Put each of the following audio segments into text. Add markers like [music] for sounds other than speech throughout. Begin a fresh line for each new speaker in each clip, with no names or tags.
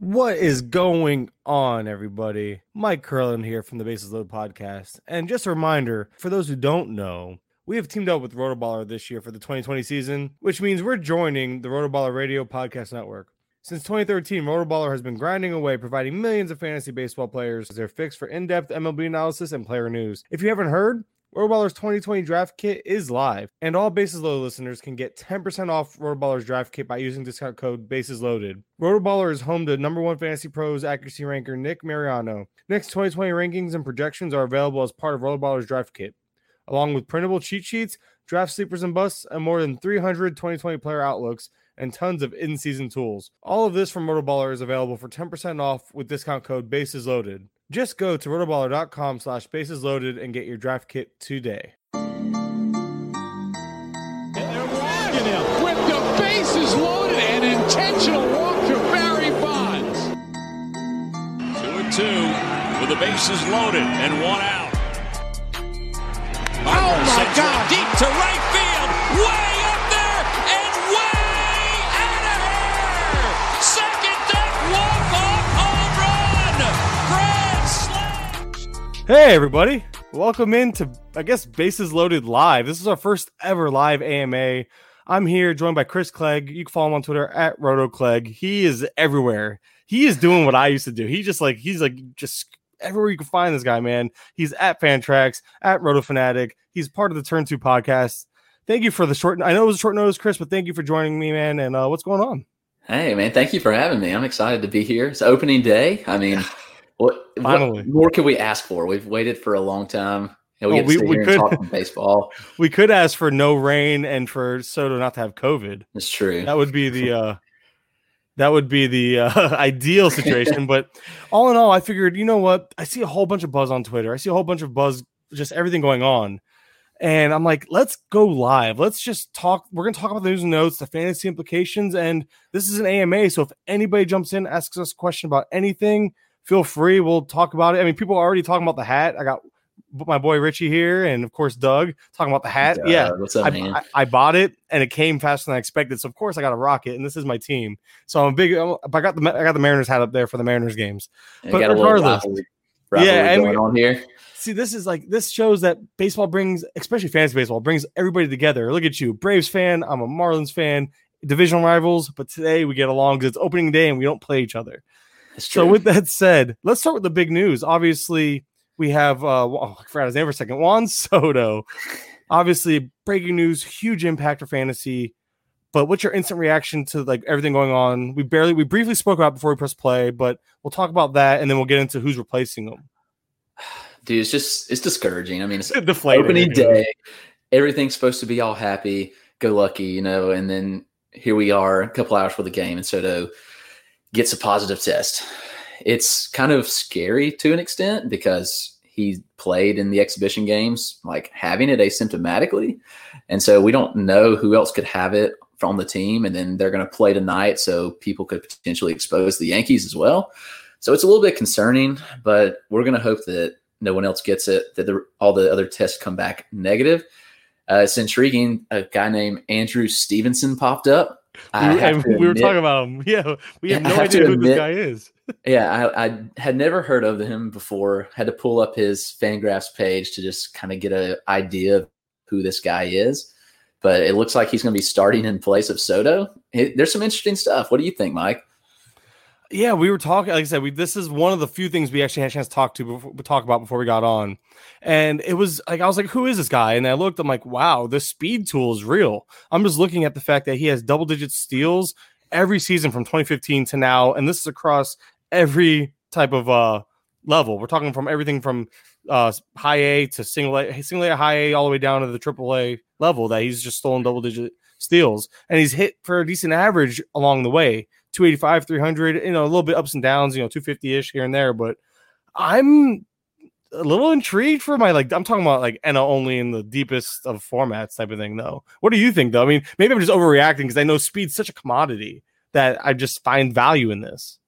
What is going on, everybody? Mike Curlin here from the Bases Load podcast. And just a reminder for those who don't know, we have teamed up with Rotoballer this year for the 2020 season, which means we're joining the Rotoballer Radio Podcast Network. Since 2013, Rotoballer has been grinding away, providing millions of fantasy baseball players their fix for in depth MLB analysis and player news. If you haven't heard, Rotoballer's 2020 draft kit is live, and all Bases Loaded listeners can get 10% off Rotoballer's draft kit by using discount code Bases Loaded. Rotoballer is home to number one fantasy pros accuracy ranker Nick Mariano. Nick's 2020 rankings and projections are available as part of Rotoballer's draft kit, along with printable cheat sheets, draft sleepers and busts, and more than 300 2020 player outlooks and tons of in-season tools. All of this from Rotoballer is available for 10% off with discount code Bases Loaded. Just go to rotoballer.com slash bases loaded and get your draft kit today.
And they're wagging him with the bases loaded and intentional walk to Barry Bonds.
Two and two with the bases loaded and one out.
Hey, everybody. Welcome into, I guess, Bases Loaded Live. This is our first ever live AMA. I'm here joined by Chris Clegg. You can follow him on Twitter at Roto Clegg. He is everywhere. He is doing what I used to do. He just like, he's like, just everywhere you can find this guy, man. He's at Fantrax, at Roto Fanatic. He's part of the Turn 2 podcast. Thank you for the short, I know it was a short notice, Chris, but thank you for joining me, man. And uh, what's going on?
Hey man, thank you for having me. I'm excited to be here. It's opening day. I mean, [laughs] what,
Finally.
what more can we ask for? We've waited for a long time. You know, we
Oh,
get to
we- we could- [laughs]
baseball.
We could ask for no rain and for Soto not to have COVID.
That's true.
That would be the uh that would be the uh, [laughs] ideal [laughs] situation. but all in all, I figured, you know what? I see a whole bunch of buzz on Twitter. I see a whole bunch of buzz, just everything going on. And I'm like, let's go live. Let's just talk. We're gonna talk about the news and notes, the fantasy implications, and this is an AMA. So if anybody jumps in, asks us a question about anything, feel free. We'll talk about it. I mean, people are already talking about the hat. I got my boy Richie here, and of course Doug talking about the hat.
Uh,
yeah,
what's up,
I,
man?
I, I bought it and it came faster than I expected. So of course I got a rocket, and this is my team. So I'm a big. I'm- I got the I got the Mariners hat up there for the Mariners games.
We
but regardless-
rivalry,
Yeah, and we-
on here.
See, this is like this shows that baseball brings, especially fantasy baseball, brings everybody together. Look at you, Braves fan. I'm a Marlins fan. Division rivals, but today we get along because it's opening day and we don't play each other. So with that said, let's start with the big news. Obviously, we have uh oh, I forgot his name for a second. Juan Soto. Obviously, breaking news, huge impact for fantasy. But what's your instant reaction to like everything going on? We barely we briefly spoke about it before we press play, but we'll talk about that and then we'll get into who's replacing them. [sighs]
Dude, it's just it's discouraging. I mean, it's [laughs]
Deflated.
opening day. Everything's supposed to be all happy, go lucky, you know, and then here we are, a couple hours for the game, and Soto gets a positive test. It's kind of scary to an extent because he played in the exhibition games, like having it asymptomatically, and so we don't know who else could have it from the team, and then they're going to play tonight, so people could potentially expose the Yankees as well. So it's a little bit concerning, but we're going to hope that no one else gets it, that the, all the other tests come back negative. Uh, it's intriguing. A guy named Andrew Stevenson popped up. I
We,
have
and we were
admit-
talking about him. [laughs] Yeah, we have [laughs] no
have
idea who this guy is. [laughs]
Yeah, I, I had never heard of him before. Had to pull up his Fangraphs page to just kind of get an idea of who this guy is. But it looks like he's going to be starting in place of Soto. There's some interesting stuff. What do you think, Mike?
Yeah, we were talking. Like I said, we this is one of the few things we actually had a chance to talk to before, talk about before we got on, and it was like I was like, "Who is this guy?" And I looked. I'm like, "Wow, this speed tool is real." I'm just looking at the fact that he has double digit steals every season from 2015 to now, and this is across every type of uh level. We're talking from everything from uh high A to single A, single A, high A, all the way down to the triple A level. That he's just stolen double digit steals, and he's hit for a decent average along the way. 285, 300, you know, a little bit ups and downs, you know, 250 ish here and there. But I'm a little intrigued for my like, I'm talking about like NL only in the deepest of formats type of thing, though. What do you think, though? I mean, maybe I'm just overreacting because I know speed's such a commodity that I just find value in this.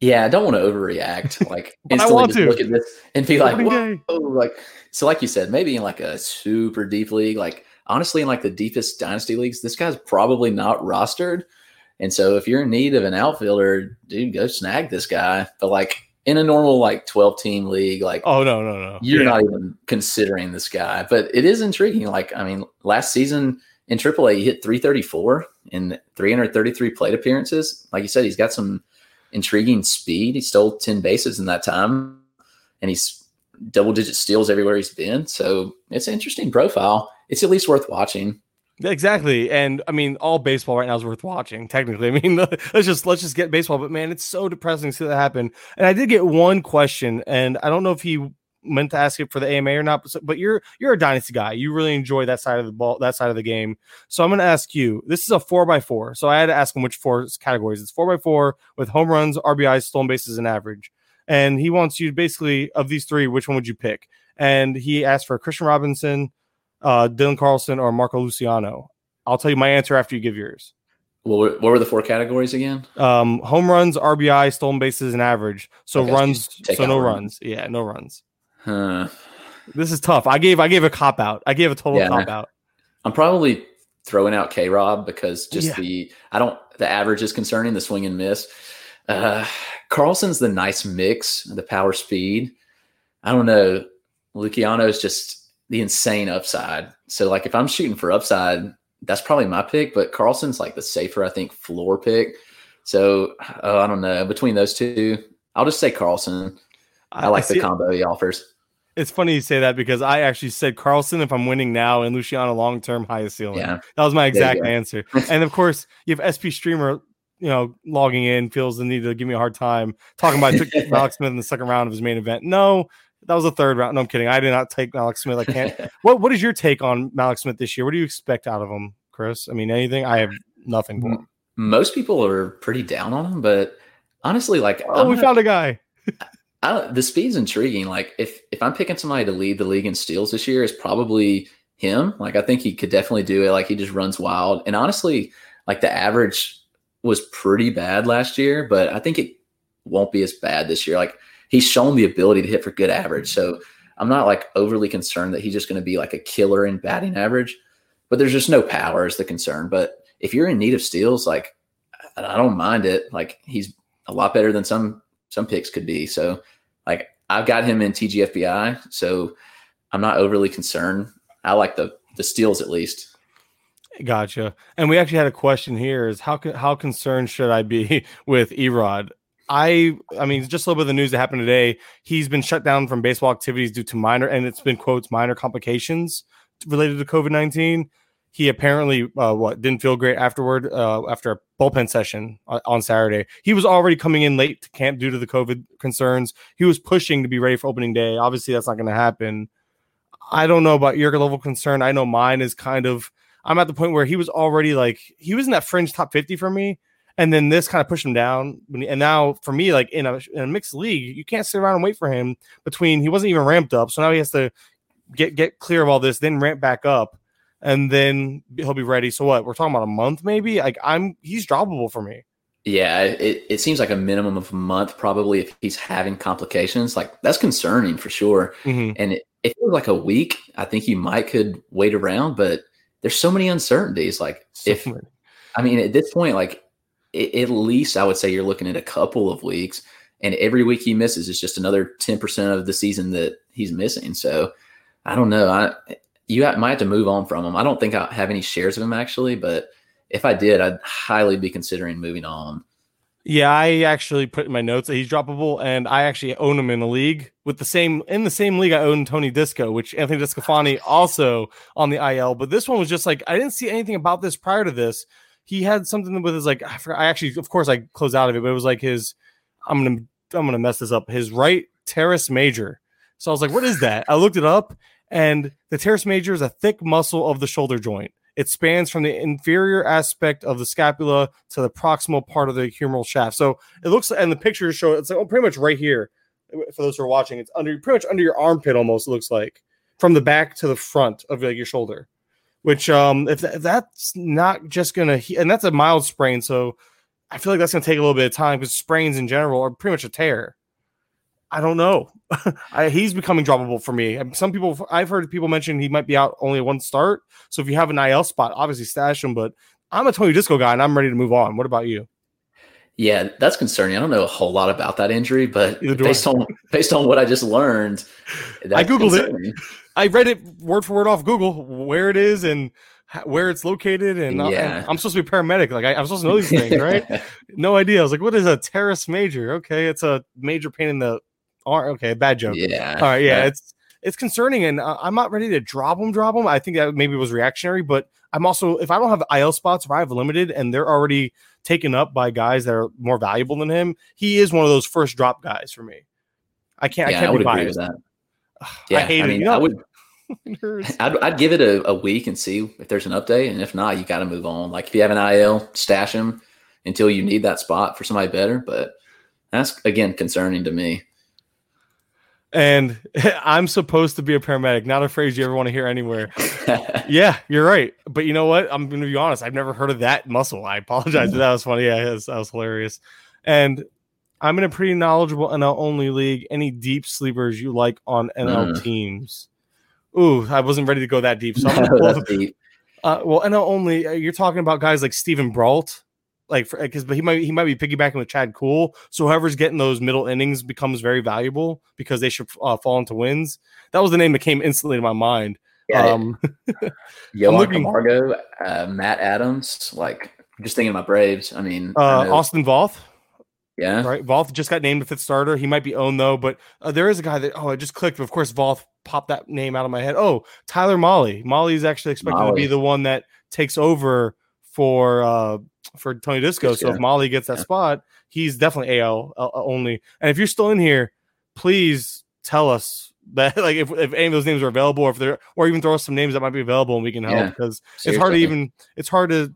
Yeah, I don't want to overreact. [laughs] Like
I
instantly
want
just
to.
look at this and be like, whoa, like so. Like you said, maybe in like a super deep league, like honestly, in like the deepest dynasty leagues, this guy's probably not rostered. And so if you're in need of an outfielder, dude, go snag this guy. But like in a normal like 12 team league, like
Oh no, no, no.
you're
Yeah.
not even considering this guy. But it is intriguing. Like, I mean, last season in AAA, he hit 334 in 333 plate appearances. Like you said, he's got some intriguing speed. He stole 10 bases in that time, and he's double digit steals everywhere he's been. So it's an interesting profile. It's at least worth watching.
Exactly. And I mean, all baseball right now is worth watching, technically. [laughs] I mean, let's just let's just get baseball. But man, it's so depressing to see that happen. And I did get one question, and I don't know if he meant to ask it for the AMA or not, but, but you're you're a dynasty guy. You really enjoy that side of the ball, that side of the game. So I'm gonna ask you, this is a four by four. So I had to ask him which four categories. It's four by four with home runs, RBIs, stolen bases, and average. And he wants you basically of these three, which one would you pick? And he asked for Kristian Robinson, uh, Dylan Carlson, or Marco Luciano. I'll tell you my answer after you give yours.
What were, what were the four categories again?
Um, home runs, RBI, stolen bases, and average. So
Okay,
runs, so no
runs.
runs. Yeah, no runs.
Huh.
This is tough. I gave I gave a cop out. I gave a total
Yeah.
cop out.
I'm probably throwing out K Rob because just
Yeah.
the I don't the average is concerning the swing and miss. Uh, Carlson's the nice mix, the power speed. I don't know. Luciano is just the insane upside. So like if I'm shooting for upside, that's probably my pick. But Carlson's like the safer, I think, floor pick. So uh, I don't know. Between those two, I'll just say Carlson. I like
see-
the combo he offers.
It's funny you say that because I actually said Carlson if I'm winning now and Luciano long term highest ceiling.
Yeah.
That was my exact answer. [laughs] and of course, you have SP Streamer, you know, logging in, feels the need to give me a hard time, talking about I took Mallex Smith in the second round of his main event. No, that was the third round. No, I'm kidding. I did not take Mallex Smith. I can't. [laughs] what What is your take on Mallex Smith this year? What do you expect out of him, Chris? I mean, anything? I have nothing for him.
Most people are pretty down on him, but honestly, like
Oh,
I'm
we
not-
found a guy.
I don't, the speed's intriguing. Like if if I'm picking somebody to lead the league in steals this year, it's probably him. Like I think he could definitely do it. Like he just runs wild. And honestly, like the average was pretty bad last year, but I think it won't be as bad this year. Like he's shown the ability to hit for good average. So I'm not like overly concerned that he's just going to be like a killer in batting average. But there's just no power is the concern. But if you're in need of steals, like I don't mind it. Like he's a lot better than some some picks could be. So like I've got him in TGFBI, so I'm not overly concerned. I like the the steals at least.
Gotcha. And we actually had a question here: is how how concerned should I be [laughs] with Erod? I I mean, just a little bit of the news that happened today. He's been shut down from baseball activities due to minor, and it's been quotes minor complications related to COVID nineteen. He apparently uh, what didn't feel great afterward uh, after a bullpen session on, on Saturday. He was already coming in late to camp due to the COVID concerns. He was pushing to be ready for opening day. Obviously, that's not going to happen. I don't know about your level of concern. I know mine is kind of. I'm at the point where he was already like he was in that fringe top 50 for me, and then this kind of pushed him down. And now for me, like in a, in a mixed league, you can't sit around and wait for him. Between he wasn't even ramped up, so now he has to get get clear of all this, then ramp back up, and then he'll be ready. So what? We're talking about a month, maybe. Like I'm, he's droppable for me.
Yeah, it, it seems like a minimum of a month probably if he's having complications. Like that's concerning for sure.
Mhm.
And it, if it was like a week, I think you might could wait around, but there's so many uncertainties. Like if
So-
I mean, at this point, like at least I would say you're looking at a couple of weeks, and every week he misses is just another ten percent of the season that he's missing. So I don't know. I you might have to move on from him. I don't think I have any shares of him actually, but if I did, I'd highly be considering moving on.
Yeah, I actually put in my notes that he's droppable, and I actually own him in a league with the same in the same league I own Tony Disco, which Anthony DeSclafani also on the IL. But this one was just like I didn't see anything about this prior to this. He had something with his like I forgot. I actually, of course, I closed out of it, but it was like his. I'm gonna I'm gonna mess this up. His right teres major. So I was like, what is that? I looked it up, and the teres major is a thick muscle of the shoulder joint. It spans from the inferior aspect of the scapula to the proximal part of the humeral shaft. So it looks, and the pictures show it's like oh, pretty much right here. For those who are watching, it's under pretty much under your armpit, almost looks like from the back to the front of like your shoulder. Which, um, if, if that's not just gonna, he- and that's a mild sprain, so I feel like that's gonna take a little bit of time because sprains in general are pretty much a tear. I don't know. [laughs] I, he's becoming droppable for me. Some people, I've heard people mention he might be out only one start. So if you have an IL spot, obviously stash him. But I'm a Tony Disco guy, and I'm ready to move on. What about you?
Yeah, that's concerning. I don't know a whole lot about that injury, but based
I.
on based on what I just learned, that's
Googled it. I read it word for word off Google where it is and where it's located, and, uh, and
Yeah.
I'm supposed to be paramedic. Like I, I'm supposed to know these things, right? [laughs] No idea. I was like, what is a teres major? Okay, it's a major pain in the arm. Okay, bad joke.
yeah.
All right, yeah, it's it's concerning, and uh, I'm not ready to drop him. Drop him. I think that maybe was reactionary, but I'm also if I don't have IL spots, if I have limited, and they're already taken up by guys that are more valuable than him, he is one of those first drop guys for me. I can't.
yeah,
I
I
can't
would
be
agree with that.
I
Yeah,
hate
I
it.
mean,
You know,
I would. [laughs] I'd, I'd give it a, a week and see if there's an update, and if not, you got to move on. Like if you have an IL, stash him until you need that spot for somebody better. But that's again concerning to me.
And [laughs] I'm supposed to be a paramedic, not a phrase you ever want to hear anywhere. [laughs] Yeah, you're right. But you know what? I'm going to be honest. I've never heard of that muscle. I apologize. that was funny. Yeah, that was, that was hilarious. And I'm in a pretty knowledgeable NL only league. Any deep sleepers you like on NL
Mm.
teams? Ooh, I wasn't ready to go that deep. So I'm gonna [laughs] pull up-
deep.
uh, well, NL only. uh, You're talking about guys like Steven Brault, like because but he might he might be piggybacking with Chad Kuhl. So whoever's getting those middle innings becomes very valuable because they should uh, fall into wins. That was the name that came instantly to my mind.
Yeah,
Um, [laughs]
Johan
looking-
Camargo, uh, Matt Adams. Like just thinking about Braves. I mean, I
uh,
know-
Austin Voth,
yeah,
right? Voth just got named a fifth starter. He might be owned though, but uh, there is a guy that oh, I just clicked. Of course, Voth popped that name out of my head. Oh, Tyler Mahle. Mahle is actually expected to be the one that takes over for uh for Tony Disco. So if Mahle gets that
Yeah.
spot, he's definitely AL uh, only. And if you're still in here, please tell us that [laughs] like if, if any of those names are available or if they're or even throw us some names that might be available and we can help
Yeah.
because it's hard to even it's hard to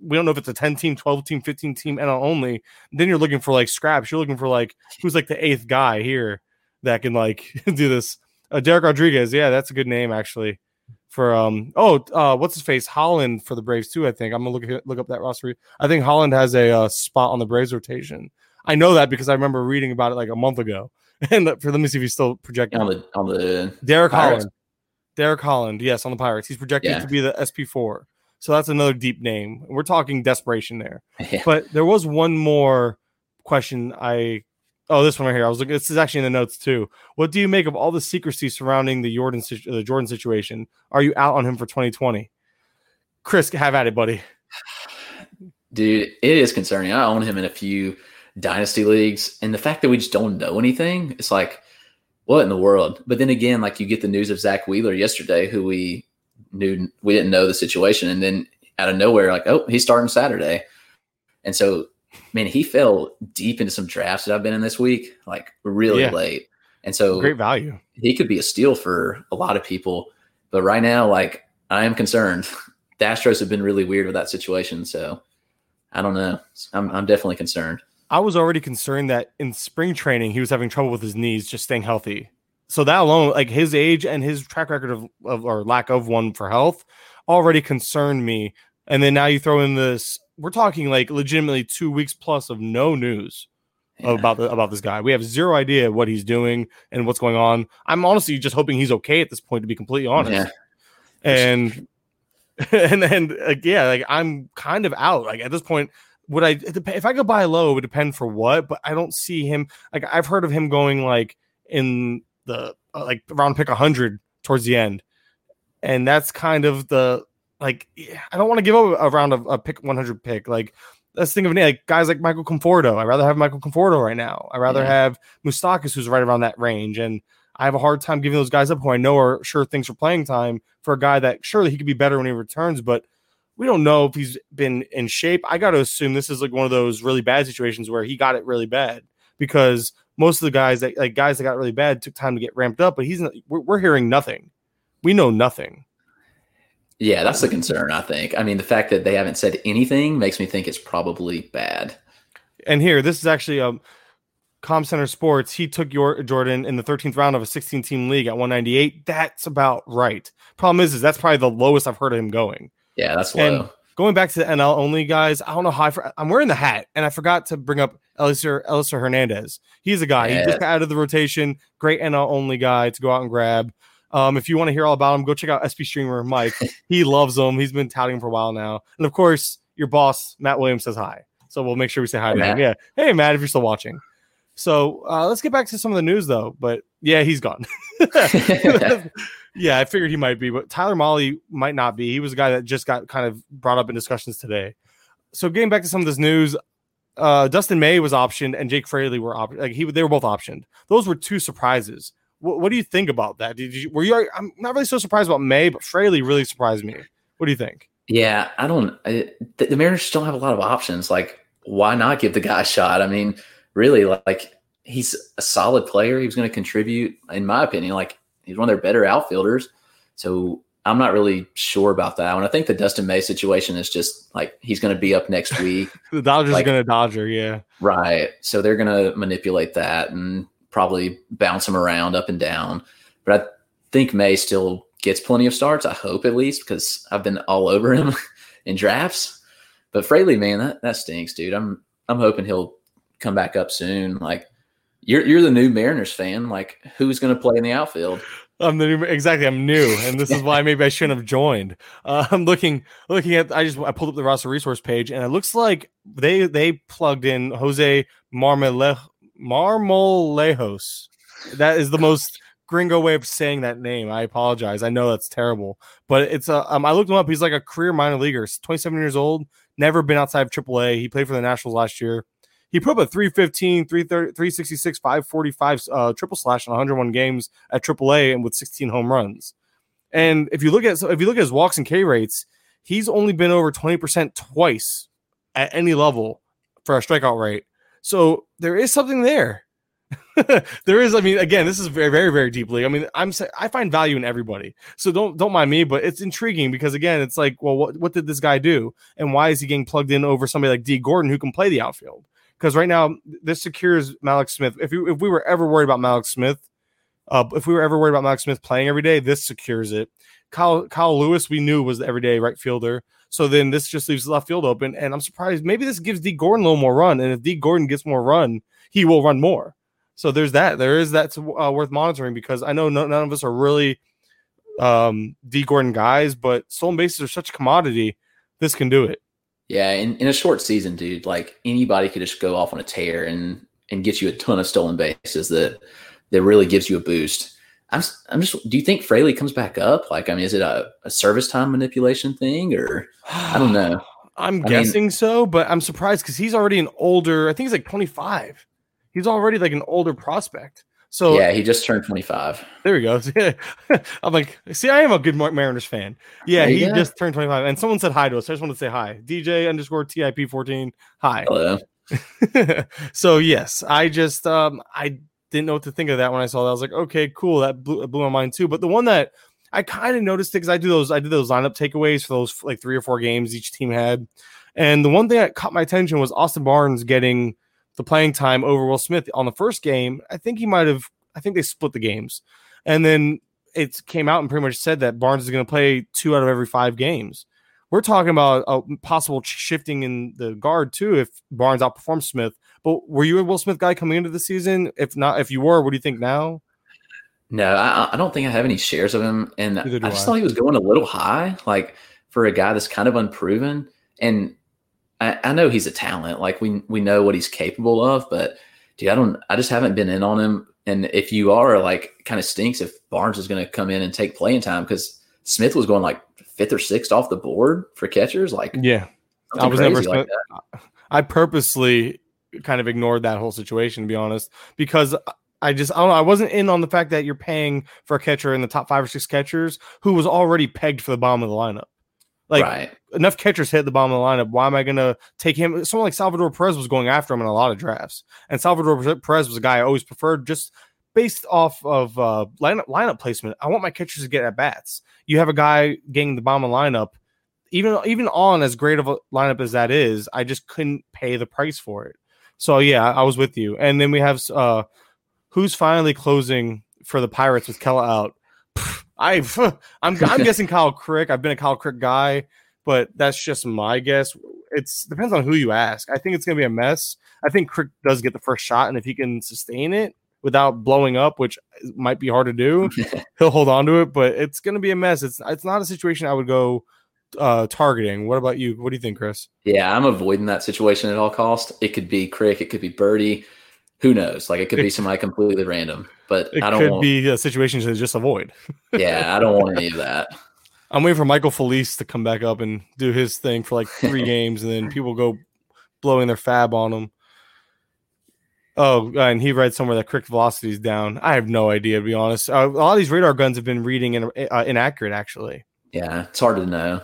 we don't know if it's a 10 team 12 team 15 team NL only then you're looking for like scraps you're looking for like who's like the eighth guy here that can like [laughs] do this uh, Dereck Rodriguez yeah that's a good name actually for um oh uh what's his face Holland for the Braves too I think I'm gonna look look up that roster I think Holland has a uh, spot on the Braves rotation I know that because I remember reading about it like a month ago [laughs] and for let me see if he's still projecting
on the on the
Derek
Pirates?
Holland. Derek Holland, yes, on the Pirates. He's projected
Yeah.
to be the SP4. So that's another deep name. We're talking desperation there. [laughs]
yeah.
But there was one more question I Oh, this one right here. I was looking this is actually in the notes too. What do you make of all the secrecy surrounding the Yordan the Yordan situation? Are you out on him for 2020? Chris, have at it, buddy.
Dude, it is concerning. I own him in a few dynasty leagues, and the fact that we just don't know anything, it's like, what in the world? But then again, like you get the news of Zack Wheeler yesterday, who we knew we didn't know the situation, and then out of nowhere, like, oh, he's starting Saturday, and so man, he fell deep into some drafts that I've been in this week, like really
Yeah.
late, and so
Great value.
he could be a steal for a lot of people. But right now, like I am concerned. [laughs] The Astros have been really weird with that situation, so I don't know. I'm I'm definitely concerned.
I was already concerned that in spring training he was having trouble with his knees just staying healthy. So that alone, like his age and his track record of, of or lack of one for health, already concerned me. And then now you throw in this, we're talking like legitimately two weeks plus of no news
Yeah.
about the, about this guy. We have zero idea what he's doing and what's going on. I'm honestly just hoping he's okay at this point, to be completely honest.
Yeah.
And [laughs] and then like, yeah, like I'm kind of out. Like at this point, would I if I could buy low, it would depend for what, but I don't see him like I've heard of him going like in the uh, like round pick 100 towards the end. And that's kind of the like yeah, I don't want to give up a round of a pick 100 pick. Like let's think of like guys like Michael Conforto. I'd rather have Michael Conforto right now. I'd rather
Yeah.
have Moustakas who's right around that range. And I have a hard time giving those guys up who I know are sure things for playing time for a guy that surely he could be better when he returns, but we don't know if he's been in shape. I got to assume this is like one of those really bad situations where he got it really bad because most of the guys that like guys that got really bad took time to get ramped up, but he's not, we're, we're hearing nothing. We know nothing.
Yeah, that's the concern, I think. I mean, the fact that they haven't said anything makes me think it's probably bad.
And here, this is actually um Com Center Sports. He took your Yordan in the 13th round of a 16 team league at 198. That's about right. Problem is, is that's probably the lowest I've heard of him going.
Yeah, that's
And going back to the NL only guys, I don't know how I for, I'm wearing the hat, and I forgot to bring up Elieser Elieser Hernandez. He's a guy. He
Yeah.
just got out of the rotation. Great NL only guy to go out and grab. Um, if you want to hear all about him, go check out SP Streamer Mike. [laughs] he loves him. He's been touting him for a while now. And of course, your boss, Matt Williams, says hi. So we'll make sure we say hi
Hey,
to him.
Matt.
Yeah. Hey, Matt, if you're still watching. So uh, let's get back to some of the news, though. But yeah, he's gone. [laughs] [laughs] yeah, I figured he might be, but Tyler Mahle might not be. He was a guy that just got kind of brought up in discussions today. So getting back to some of this news, uh, Dustin May was optioned and Jake Fraley were op- like he they were both optioned. Those were two surprises. What, what do you think about that? Did you were you? I'm not really so surprised about May, but Fraley really surprised me. What do you think?
Yeah, I don't. I, the, the Mariners don't have a lot of options. Like, why not give the guy a shot? I mean, really, like he's a solid player. He was going to contribute, in my opinion. Like he's one of their better outfielders. So I'm not really sure about that one. I think the Dustin May situation is just like he's going to be up next week, [laughs]
The Dodgers
Like-
are going to Dodger, yeah.
right? So they're going to manipulate that and probably bounce him around up and down. But I think May still gets plenty of starts. I hope at least because I've been all [laughs] over him in drafts. But Fraley, man, that, that stinks, dude. I'm I'm hoping he'll come back up soon. Like you're you're the new Mariners fan. Like who's going to play in the outfield?
I'm the new, exactly. I'm new, and this is why maybe I shouldn't have joined. Uh, [laughs] I'm looking, looking at. I just I pulled up the roster resource page, and it looks like they they plugged in Jose Marmole, Marmolejos. That is the most gringo way of saying that name. I apologize. I know that's terrible, but it's a. Um, I looked him up. He's like a career minor leaguer. He's 27 years old. Never been outside of AAA. He played for the Nationals last year. He put up a 315, 330, 366, 545 uh, triple slash in 101 games at AAA and with 16 home runs. And if you look at so if you look at his walks and K rates, he's only been over 20% twice at any level for a strikeout rate. So there is something there. [laughs] there is, I mean, again, this is very, very, very deeply. I mean, I'm I find value in everybody. So don't don't mind me, but it's intriguing because again, it's like, well, what, what did this guy do? And why is he getting plugged in over somebody like Dee Gordon who can play the outfield? Because right now, this secures Mallex Smith. If you if we were ever worried about Mallex Smith, uh, if we were ever worried about Mallex Smith playing every day, this secures it. Kyle, Kyle Lewis, we knew was the everyday right fielder. So then this just leaves left field open. And I'm surprised maybe this gives Dee Gordon a little more run. And if Dee Gordon gets more run, he will run more. So there's that. There is that's uh, worth monitoring because I know no, none of us are really um, Dee Gordon guys, but stolen bases are such a commodity. This can do it.
Yeah, in, in a short season, dude, like anybody could just go off on a tear and and get you a ton of stolen bases that that really gives you a boost. I'm I'm just. Do you think Fraley comes back up? Like, I mean, is it a, a service time manipulation thing, or I don't know. [sighs]
I'm
mean-
guessing so, but I'm surprised because he's already an older. I think he's like 25. He's already like an older prospect. So
yeah, he just turned 25.
there he goes. [laughs] I'm like, see, I am a good Mariners fan. Yeah, he
go.
just turned 25, and someone said hi to us. I just want to say hi, DJ underscore TIP 14. Hi.
Hello. [laughs]
so yes, I just um I didn't know what to think of that when I saw that. I was like, okay, cool. That blew, blew my mind too. But the one that I kind of noticed because I do those I did those lineup takeaways for those like three or four games each team had, and the one thing that caught my attention was Austin Barnes getting the playing time over Will Smith on the first game. I think he might have. I think they split the games, and then it came out and pretty much said that Barnes is going to play two out of every five games. We're talking about a possible shifting in the guard too if Barnes outperforms Smith. But were you a Will Smith guy coming into the season? If not, if you were, what do you think now?
No, I, I don't think I have any shares of him, and I just
I.
thought he was going a little high, like for a guy that's kind of unproven. And I, I know he's a talent, like we we know what he's capable of, but dude, I don't, I just haven't been in on him. And if you are, like, kind of stinks if Barnes is going to come in and take playing time because Smith was going like fifth or sixth off the board for catchers, like
Yeah, I was never.
like
I purposely kind of ignored that whole situation, to be honest, because I just I don't know. I wasn't in on the fact that you're paying for a catcher in the top five or six catchers who was already pegged for the bottom of the lineup. Like
right.
enough catchers hit the bottom of the lineup. Why am I going to take him? Someone like Salvador Perez was going after him in a lot of drafts, and Salvador Perez was a guy I always preferred just based off of uh, lineup lineup placement. I want my catchers to get at bats. You have a guy getting the bottom of the lineup, even even on as great of a lineup as that is, I just couldn't pay the price for it. So yeah, I was with you. And then we have uh, who's finally closing for the Pirates with Kela out. [sighs] I [laughs] I'm I'm [laughs] guessing Kyle Crick. I've been a Kyle Crick guy, but that's just my guess. It's depends on who you ask. I think it's gonna be a mess. I think Crick does get the first shot, and if he can sustain it without blowing up, which might be hard to do. [laughs] He'll hold on to it, but it's going to be a mess. It's it's not a situation I would go uh, targeting. What about you? What do you think, Chris?
Yeah, I'm avoiding that situation at all cost. It could be Crick, it could be Burdi. Who knows? Like it could be [laughs] somebody completely random. But
It
I don't
could
want,
be a situation to just avoid. [laughs]
yeah, I don't want any of that.
I'm waiting for Michael Feliz to come back up and do his thing for like three [laughs] games, and then people go blowing their FAAB on him. Oh, and he read somewhere that Crick velocity is down. I have no idea to be honest. Uh, a lot of these radar guns have been reading in, uh, inaccurate actually.
Yeah, it's hard to know.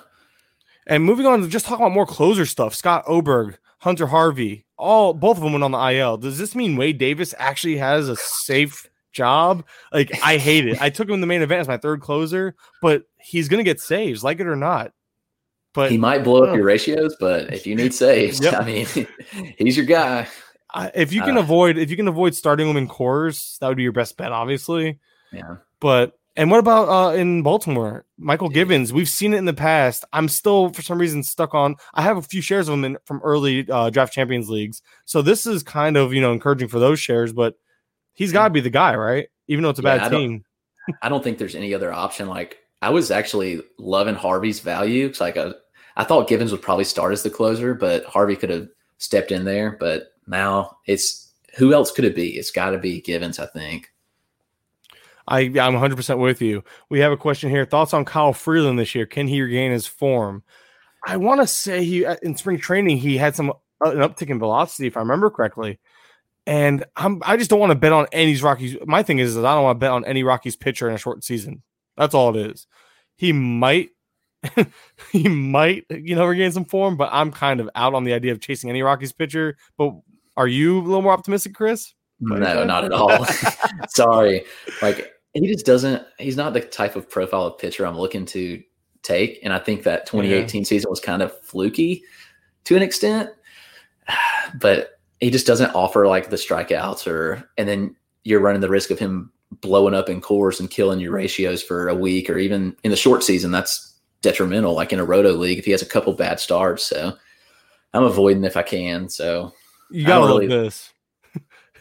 And moving on to just talk about more closer stuff. Scott Oberg, Hunter Harvey, all both of them went on the IL. Does this mean Wade Davis actually has a safe job? Like I hate it. I took him in the main event as my third closer, but he's gonna get saves, like it or not. But
He might blow up your ratios, but if you need saves,
Yep. [laughs]
I mean, he's your guy.
I, if you can
Uh,
avoid if you can avoid starting him in Coors, that would be your best bet, obviously.
Yeah.
But and what about uh in Baltimore, Mychal Givens? We've seen it in the past. I'm still for some reason stuck on. I have a few shares of him in, from early uh, draft champions leagues, so this is kind of you know encouraging for those shares. But he's got to be the guy, right? Even though it's a
Yeah, I
bad
don't-
team.
I don't think there's any other option. Like I was actually loving Harvey's value. It's like a, I thought Givens would probably start as the closer, but Harvey could have stepped in there. But now it's who else could it be? It's got to be Givens, I think.
I I'm 100 percent with you. We have a question here. Thoughts on Kyle Freeland this year? Can he regain his form? I want to say he uh, in spring training he had some uh, an uptick in velocity, if I remember correctly. And I'm I just don't want to bet on any Rockies. My thing is, is I don't want to bet on any Rockies pitcher in a short season. That's all it is. He might [laughs] he might you know regain some form, but I'm kind of out on the idea of chasing any Rockies pitcher. But are you a little more optimistic, Chris?
No, not at all. [laughs] Sorry. Like he just doesn't he's not the type of profile of pitcher I'm looking to take. And I think that 2018 season was kind of fluky to an extent. [sighs] But he just doesn't offer like the strikeouts or and then you're running the risk of him blowing up in Coors and killing your ratios for a week or even in the short season, that's detrimental, like in a roto league if he has a couple bad starts. So I'm avoiding if I can. So
You gotta
don't
love this.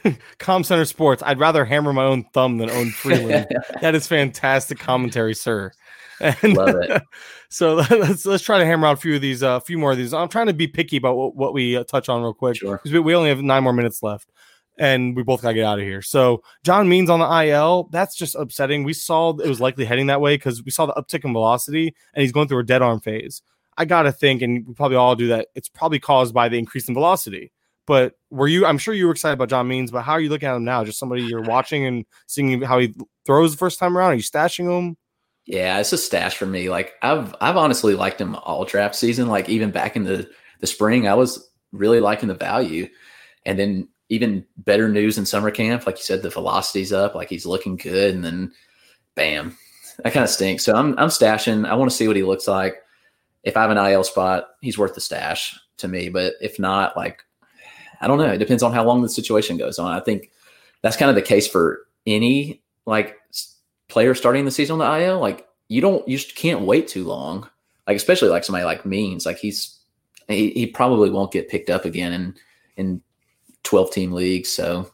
[laughs] Com Center Sports. I'd rather hammer my own thumb than own Freeland. [laughs] that is fantastic commentary, sir. And
Love it. [laughs]
so let's let's try to hammer out a few of these, a few more of these. I'm trying to be picky about what, what we uh, touch on real quick
Sure.
because we, we only have nine more minutes left, and we both gotta get out of here. So John Means on the IL. That's just upsetting. We saw it was likely heading that way because we saw the uptick in velocity, and he's going through a dead arm phase. I gotta think, and we probably all do that. It's probably caused by the increase in velocity. But were you? I'm sure you were excited about John Means, but how are you looking at him now? Just somebody you're watching and seeing how he throws the first time around. Are you stashing him?
Yeah, it's a stash for me. Like I've I've honestly liked him all draft season. Like even back in the the spring, I was really liking the value, and then even better news in summer camp. Like you said, the velocity's up. Like he's looking good, and then bam, [laughs] that kind of stinks. So I'm I'm stashing. I want to see what he looks like. If I have an IL spot, he's worth the stash to me. But if not, like I don't know. It depends on how long the situation goes on. I think that's kind of the case for any like player starting the season on the IL. Like you don't, you just can't wait too long. Like especially like somebody like Means. Like he's he, he probably won't get picked up again in in twelve team leagues. So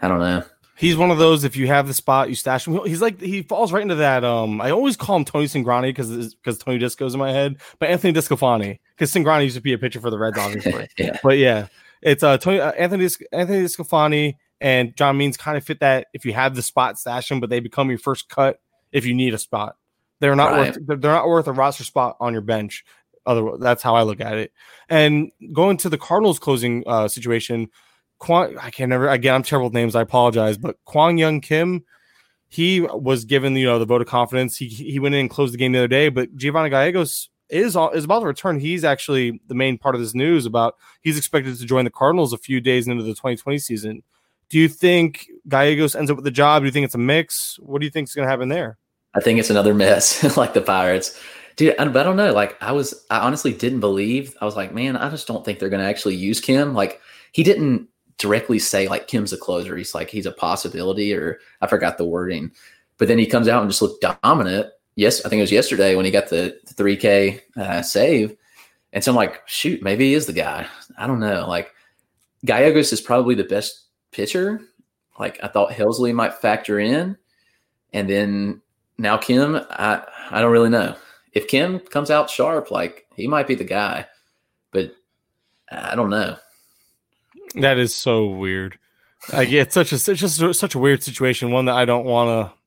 I don't know.
He's one of those. If you have the spot, you stash him. He's like he falls right into that. Um, I always call him Tony Cingrani because because Tony Disco's in my head, but Anthony DeSclafani because Cingrani used to be a pitcher for the Reds, obviously. [laughs]
yeah,
but yeah, it's uh Tony uh, Anthony Anthony DeSclafani and John Means kind of fit that. If you have the spot, stash him, but they become your first cut if you need a spot. They're not
Right.
worth they're they're not worth a roster spot on your bench. Other that's how I look at it. And going to the Cardinals closing uh situation, Kwang, I can't never again. I'm terrible with names. I apologize, but Kwang Hyun Kim, he was given you know the vote of confidence. He he went in and closed the game the other day. But Giovanni Gallegos is is about to return. He's actually the main part of this news about he's expected to join the Cardinals a few days into the 2020 season. Do you think Gallegos ends up with the job? Do you think it's a mix? What do you think is going to happen there?
I think it's another mess [laughs] like the Pirates. Dude, I, I don't know. Like I was, I honestly didn't believe. I was like, man, I just don't think they're going to actually use Kim. Like he didn't directly say like Kim's a closer. He's like he's a possibility, or I forgot the wording. But then he comes out and just looked dominant. Yes, I think it was yesterday when he got the three K uh, save, and so I'm like, shoot, maybe he is the guy. I don't know. Like Gallegos is probably the best pitcher Like I thought Helsley might factor in, and then now Kim, I I don't really know if Kim comes out sharp, like he might be the guy, but I don't know.
That is so weird. Like it's such a it's just such a weird situation, one that I don't want to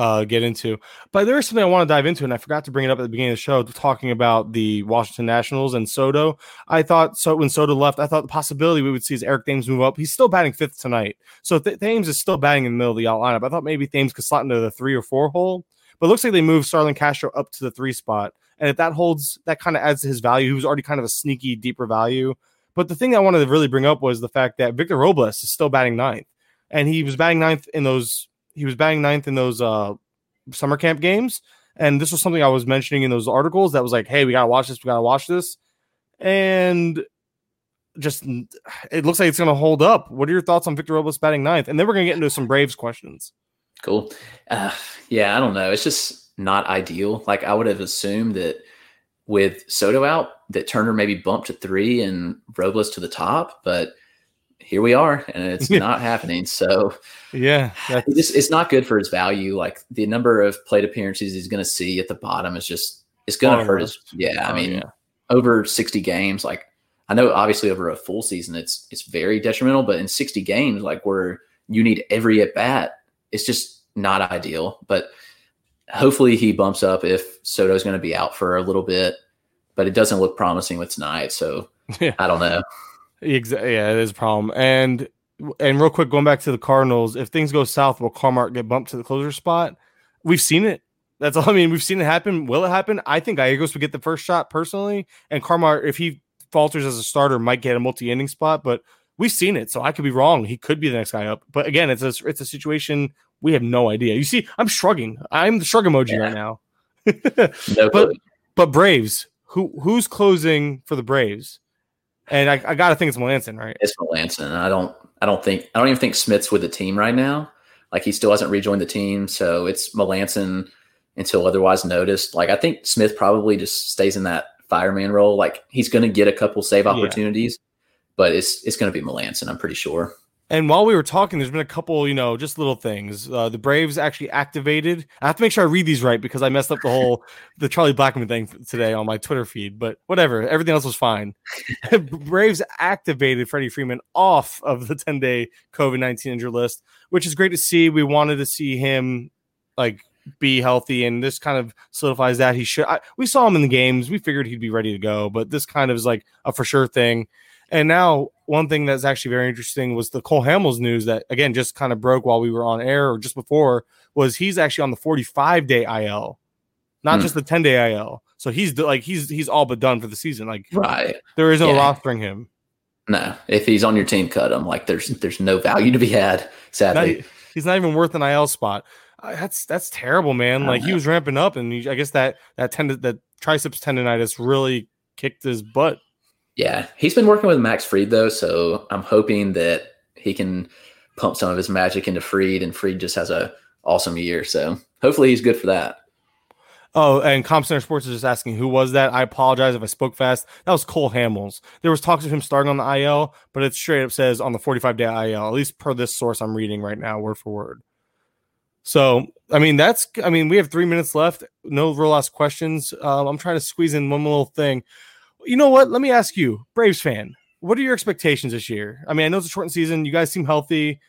uh, get into. But there is something I want to dive into, and I forgot to bring it up at the beginning of the show, talking about the Washington Nationals and Soto. I thought so when Soto left, I thought the possibility we would see is Eric Thames move up. He's still batting fifth tonight, so Th- Thames is still batting in the middle of the out lineup. I thought maybe Thames could slot into the three or four hole, but looks like they moved Starlin Castro up to the three spot, and if that holds, that kind of adds to his value. He was already kind of a sneaky, deeper value. But the thing I wanted to really bring up was the fact that Victor Robles is still batting ninth, and he was batting ninth in those. He was batting ninth in those uh, summer camp games, and this was something I was mentioning in those articles. That was like, hey, we gotta watch this. We gotta watch this, and just it looks like it's gonna hold up. What are your thoughts on Victor Robles batting ninth? And then we're gonna get into some Braves questions.
Cool. Uh, yeah, I don't know. It's just not ideal. Like I would have assumed that with Soto out, that Turner maybe bumped to three and Robles to the top, but here we are, and it's not happening. So [laughs]
yeah,
it's, just, it's not good for his value. Like the number of plate appearances he's going to see at the bottom is just it's going to oh, hurt his. Yeah, I oh, mean, oh, yeah. over sixty games, like I know obviously over a full season, it's it's very detrimental, but in sixty games, like where you need every at bat, it's just not ideal. But hopefully he bumps up if Soto's going to be out for a little bit, but it doesn't look promising with tonight. So [laughs] yeah. I don't know.
Exactly. Yeah, it is a problem. And and real quick, going back to the Cardinals, if things go south, will Carmart get bumped to the closer spot? We've seen it. That's all. I mean, we've seen it happen. Will it happen? I think Gallegos would get the first shot personally, and Carmart, if he falters as a starter, might get a multi-inning spot. But we've seen it, so I could be wrong. He could be the next guy up. But again, it's a it's a situation we have no idea. You see, I'm shrugging. I'm the shrug emoji yeah. right now. no [laughs] but but Braves, who who's closing for the Braves? And I, I gotta think it's Melancon, right?
It's Melancon. I don't I don't think I don't even think Smith's with the team right now. Like he still hasn't rejoined the team, so it's Melancon until otherwise noticed. Like I think Smith probably just stays in that fireman role. Like he's going to get a couple save opportunities, yeah. but it's it's going to be Melancon. I'm pretty sure.
And while we were talking, there's been a couple, you know, just little things. Uh, the Braves actually activated. I have to make sure I read these right because I messed up the whole the Charlie Blackmon thing today on my Twitter feed. But whatever, everything else was fine. [laughs] Braves activated Freddie Freeman off of the 10 day COVID 19 injury list, which is great to see. We wanted to see him like be healthy, and this kind of solidifies that he should. I, we saw him in the games. We figured he'd be ready to go, but this kind of is like a for sure thing. And now, one thing that's actually very interesting was the Cole Hamels news that again just kind of broke while we were on air or just before was he's actually on the 45 day IL, not hmm. just the 10 day IL. So he's like he's he's all but done for the season. Like
right,
there is no yeah. rostering him.
No, if he's on your team, cut him. Like there's there's no value to be had. Sadly,
not, he's not even worth an IL spot. Uh, that's that's terrible, man. Like he was ramping up, and he, I guess that that tendon that triceps tendonitis really kicked his butt.
Yeah, he's been working with Max Fried though, so I'm hoping that he can pump some of his magic into Fried, and Fried just has a awesome year. So hopefully he's good for that.
Oh, and Comp Center Sports is just asking who was that. I apologize if I spoke fast. That was Cole Hamels. There was talks of him starting on the IL, but it straight up says on the 45 day IL, at least per this source I'm reading right now, word for word. So, I mean, that's, I mean, we have three minutes left. No real last questions. Um, I'm trying to squeeze in one little thing you know what? Let me ask you, Braves fan, what are your expectations this year? I mean, I know it's a shortened season. You guys seem healthy.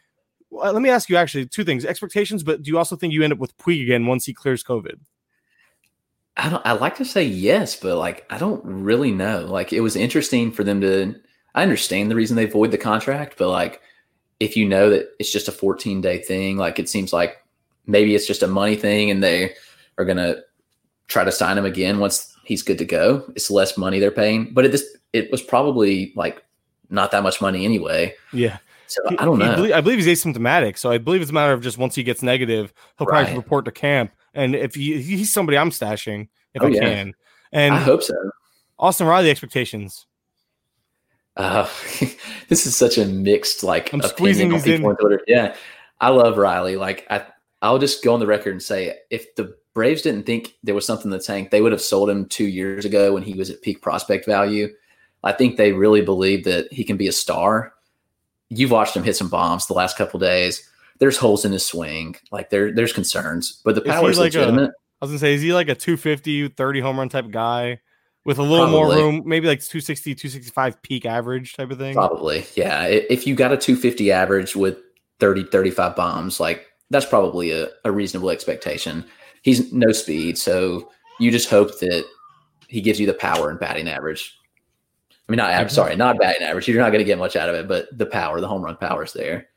Well, let me ask you actually two things: expectations, but do you also think you end up with Puig again once he clears COVID?
I don't. I like to say yes, but like I don't really know. Like it was interesting for them to. I understand the reason they void the contract, but like if you know that it's just a 14 day thing, like it seems like maybe it's just a money thing, and they are gonna try to sign him again once he's good to go. It's less money they're paying, but it just it was probably like not that much money anyway.
Yeah.
So I don't know.
Believe, I believe he's asymptomatic, so I believe it's a matter of just once he gets negative, he'll right. probably report to camp. And if he, he's somebody I'm stashing, if oh, I yeah. can, and
I hope so.
Austin Riley expectations.
Uh, [laughs] this is such a mixed like
I'm squeezing these in.
Yeah, I love Riley. Like I, I'll just go on the record and say if the Braves didn't think there was something in the tank, they would have sold him two years ago when he was at peak prospect value. I think they really believe that he can be a star. You've watched him hit some bombs the last couple days. there's holes in his swing. Like there, there's concerns, but the power is
like
legitimate.
I was gonna say, is he like a 250, 30 home run type guy with a little more room, maybe like 260, 265 peak average type of thing?
Probably, yeah. If you got a 250 average with 30, 35 bombs, like that's probably a, a reasonable expectation. He's no speed, so you just hope that he gives you the power and batting average. I mean, not average, sorry, not batting average. You're not going to get much out of it, but the power, the home run power is there.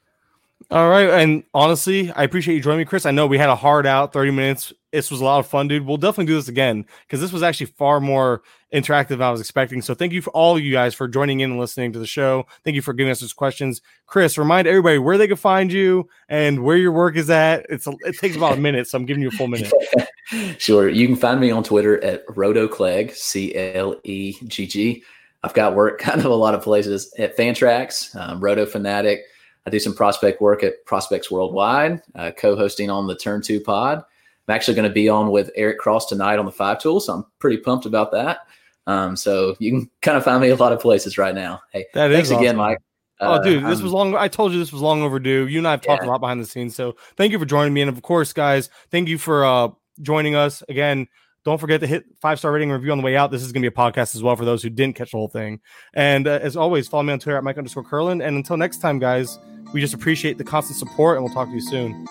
All right. And honestly, I appreciate you joining me, Chris. I know we had a hard out 30 minutes. This was a lot of fun, dude. We'll definitely do this again because this was actually far more interactive than I was expecting. So thank you for all of you guys for joining in and listening to the show. Thank you for giving us those questions. Chris, remind everybody where they can find you and where your work is at. It's a, it takes about a minute, so I'm giving you a full minute. [laughs]
Sure. You can find me on Twitter at RotoClegg, C L E G G. I've got work [laughs] kind of a lot of places at Fantrax, um, Roto Fanatic. I do some prospect work at Prospects Worldwide, uh, co hosting on the Turn 2 pod. I'm actually going to be on with Eric Cross tonight on the Five Tool, so I'm pretty pumped about that. Um, so you can [laughs] kind of find me a lot of places right now. Hey,
That is
thanks again,
awesome.
Mike.
Oh,
Uh,
dude, this
I'm-
was long. I told you this was long overdue. You and I have talked
Yeah.
a lot behind the scenes. So thank you for joining me. And of course, guys, thank you for uh, joining us again. Don't forget to hit five star rating review on the way out. This is going to be a podcast as well for those who didn't catch the whole thing. And uh, as always, follow me on Twitter at Mike underscore Curlin. And until next time, guys, we just appreciate the constant support and we'll talk to you soon.